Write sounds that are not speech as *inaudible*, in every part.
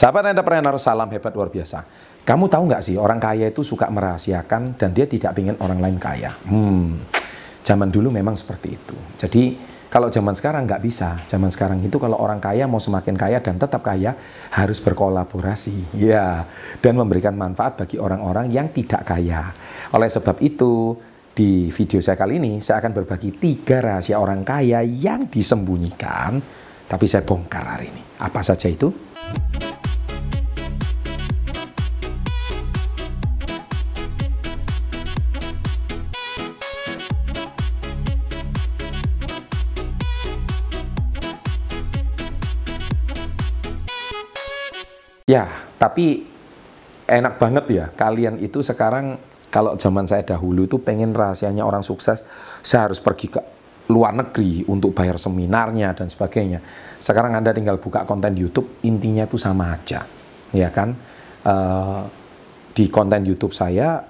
Sahabat entrepreneur, salam hebat luar biasa. Kamu tahu nggak sih, orang kaya itu suka merahasiakan dan dia tidak ingin orang lain kaya. Hmm, zaman dulu memang seperti itu. Jadi, kalau zaman sekarang nggak bisa. Zaman sekarang itu kalau orang kaya mau semakin kaya dan tetap kaya, harus berkolaborasi. Ya, dan memberikan manfaat bagi orang-orang yang tidak kaya. Oleh sebab itu, di video saya kali ini, saya akan berbagi tiga rahasia orang kaya yang disembunyikan, tapi saya bongkar hari ini. Apa saja itu? Ya, tapi enak banget ya kalian itu sekarang kalau zaman saya dahulu itu pengen rahasianya orang sukses, saya harus pergi ke luar negeri untuk bayar seminarnya dan sebagainya. Sekarang Anda tinggal buka konten YouTube, intinya itu sama aja, ya kan? Uh, di konten YouTube saya,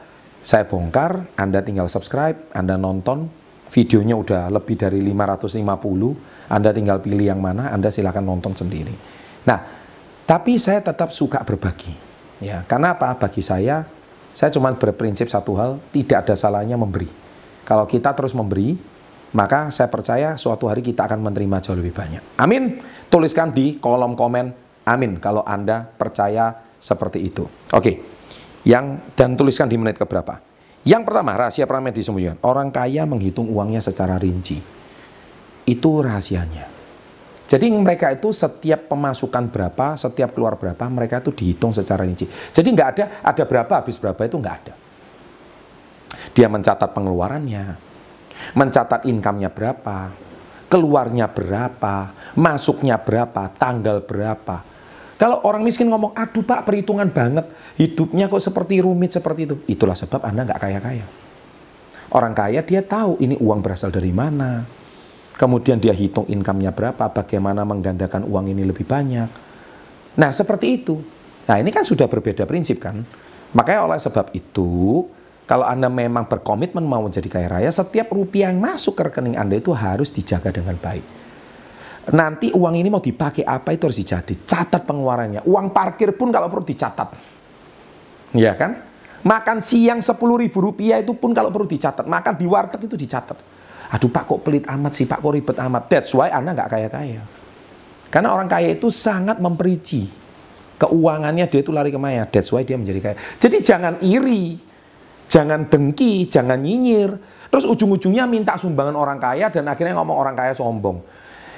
saya bongkar, Anda tinggal subscribe, Anda nonton, videonya udah lebih dari 550, Anda tinggal pilih yang mana, Anda silahkan nonton sendiri. Nah, tapi saya tetap suka berbagi. Ya, karena apa? Bagi saya, saya cuma berprinsip satu hal, tidak ada salahnya memberi. Kalau kita terus memberi, maka saya percaya suatu hari kita akan menerima jauh lebih banyak. Amin. Tuliskan di kolom komen amin kalau Anda percaya seperti itu. Oke. Yang dan tuliskan di menit keberapa. Yang pertama, rahasia pramet disembunyikan. Orang kaya menghitung uangnya secara rinci. Itu rahasianya. Jadi mereka itu setiap pemasukan berapa, setiap keluar berapa, mereka itu dihitung secara rinci. Jadi nggak ada ada berapa habis berapa itu nggak ada. Dia mencatat pengeluarannya, mencatat income-nya berapa, keluarnya berapa, masuknya berapa, tanggal berapa. Kalau orang miskin ngomong, aduh pak perhitungan banget, hidupnya kok seperti rumit seperti itu. Itulah sebab Anda nggak kaya-kaya. Orang kaya dia tahu ini uang berasal dari mana, Kemudian dia hitung income-nya berapa, bagaimana menggandakan uang ini lebih banyak. Nah, seperti itu. Nah, ini kan sudah berbeda prinsip kan. Makanya oleh sebab itu, kalau Anda memang berkomitmen mau menjadi kaya raya, setiap rupiah yang masuk ke rekening Anda itu harus dijaga dengan baik. Nanti uang ini mau dipakai apa itu harus dicatat. Catat pengeluarannya. Uang parkir pun kalau perlu dicatat. Ya kan? Makan siang 10 ribu rupiah itu pun kalau perlu dicatat. Makan di warteg itu dicatat. Aduh Pak kok pelit amat sih, Pak kok ribet amat. That's why Anda nggak kaya-kaya. Karena orang kaya itu sangat memperinci. Keuangannya dia itu lari ke mana. That's why dia menjadi kaya. Jadi jangan iri, jangan dengki, jangan nyinyir. Terus ujung-ujungnya minta sumbangan orang kaya dan akhirnya ngomong orang kaya sombong.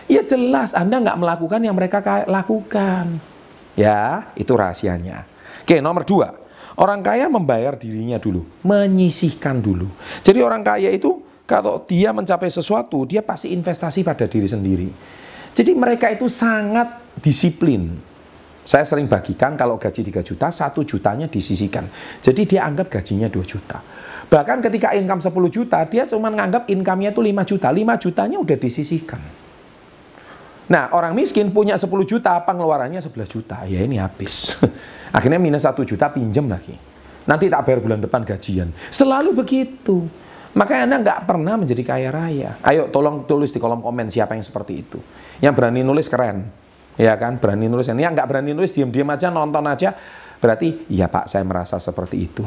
Ya jelas Anda nggak melakukan yang mereka lakukan. Ya, itu rahasianya. Oke, nomor dua. Orang kaya membayar dirinya dulu, menyisihkan dulu. Jadi orang kaya itu kalau dia mencapai sesuatu, dia pasti investasi pada diri sendiri. Jadi mereka itu sangat disiplin. Saya sering bagikan kalau gaji 3 juta, 1 jutanya disisikan. Jadi dia anggap gajinya 2 juta. Bahkan ketika income 10 juta, dia cuma menganggap income-nya itu 5 juta. 5 jutanya udah disisihkan. Nah, orang miskin punya 10 juta, pengeluarannya 11 juta. Ya ini habis. *laughs* Akhirnya minus 1 juta pinjam lagi. Nanti tak bayar bulan depan gajian. Selalu begitu. Makanya Anda nggak pernah menjadi kaya raya. Ayo tolong tulis di kolom komen siapa yang seperti itu. Yang berani nulis keren. Ya kan, berani nulis. Yang nggak berani nulis, diam-diam aja, nonton aja. Berarti, iya Pak, saya merasa seperti itu.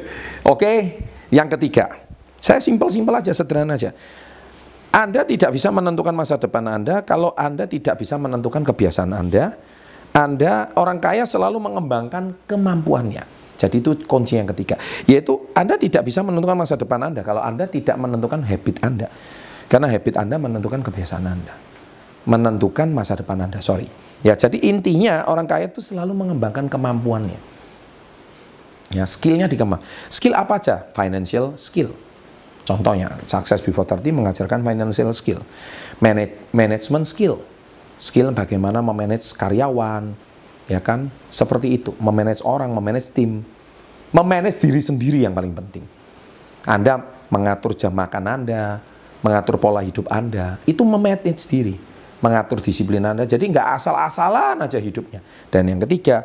*laughs* Oke, yang ketiga. Saya simpel-simpel aja, sederhana aja. Anda tidak bisa menentukan masa depan Anda kalau Anda tidak bisa menentukan kebiasaan Anda. Anda, orang kaya selalu mengembangkan kemampuannya. Jadi itu kunci yang ketiga, yaitu Anda tidak bisa menentukan masa depan Anda kalau Anda tidak menentukan habit Anda. Karena habit Anda menentukan kebiasaan Anda. Menentukan masa depan Anda, sorry. Ya, jadi intinya orang kaya itu selalu mengembangkan kemampuannya. Ya, skillnya dikembang. Skill apa aja? Financial skill. Contohnya, Success Before 30 mengajarkan financial skill. Manage, management skill. Skill bagaimana memanage karyawan, ya kan? Seperti itu, memanage orang, memanage tim, memanage diri sendiri yang paling penting. Anda mengatur jam makan Anda, mengatur pola hidup Anda, itu memanage diri, mengatur disiplin Anda. Jadi nggak asal-asalan aja hidupnya. Dan yang ketiga,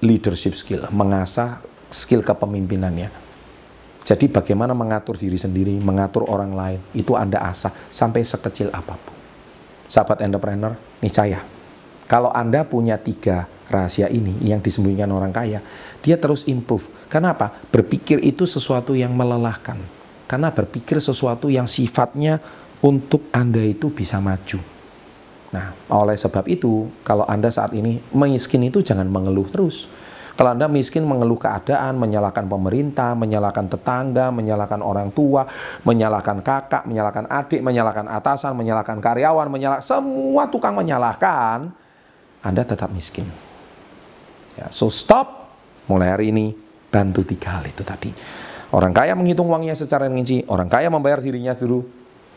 leadership skill, mengasah skill kepemimpinannya. Jadi bagaimana mengatur diri sendiri, mengatur orang lain, itu Anda asah sampai sekecil apa pun. Sahabat entrepreneur, niscaya. Kalau Anda punya tiga rahasia ini yang disembunyikan orang kaya, dia terus improve. Karena apa? Berpikir itu sesuatu yang melelahkan. Karena berpikir sesuatu yang sifatnya untuk Anda itu bisa maju. Nah, oleh sebab itu, kalau Anda saat ini miskin itu jangan mengeluh terus. Kalau Anda miskin mengeluh keadaan, menyalahkan pemerintah, menyalahkan tetangga, menyalahkan orang tua, menyalahkan kakak, menyalahkan adik, menyalahkan atasan, menyalahkan karyawan, menyalahkan semua tukang menyalahkan, Anda tetap miskin. Ya, so stop, mulai hari ini bantu tiga hal itu tadi. Orang kaya menghitung uangnya secara rinci, orang kaya membayar dirinya dulu,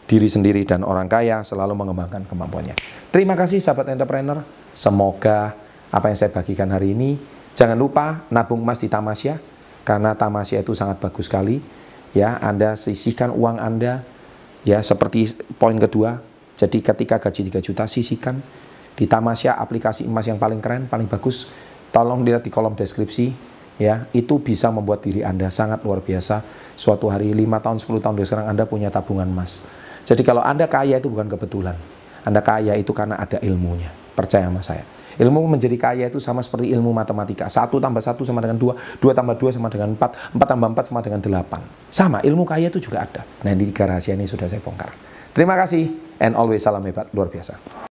diri sendiri dan orang kaya selalu mengembangkan kemampuannya. Terima kasih sahabat entrepreneur. Semoga apa yang saya bagikan hari ini Jangan lupa nabung emas di Tamasya karena Tamasya itu sangat bagus sekali. Ya, Anda sisihkan uang Anda ya seperti poin kedua. Jadi ketika gaji 3 juta sisihkan di Tamasya aplikasi emas yang paling keren, paling bagus. Tolong lihat di kolom deskripsi ya, itu bisa membuat diri Anda sangat luar biasa. Suatu hari 5 tahun 10 tahun dari sekarang Anda punya tabungan emas. Jadi kalau Anda kaya itu bukan kebetulan. Anda kaya itu karena ada ilmunya. Percaya sama saya. Ilmu menjadi kaya itu sama seperti ilmu matematika. Satu tambah satu sama dengan dua, dua tambah dua sama dengan empat, empat tambah empat sama dengan delapan. Sama, ilmu kaya itu juga ada. Nah, ini tiga rahasia ini sudah saya bongkar. Terima kasih, and always salam hebat, luar biasa.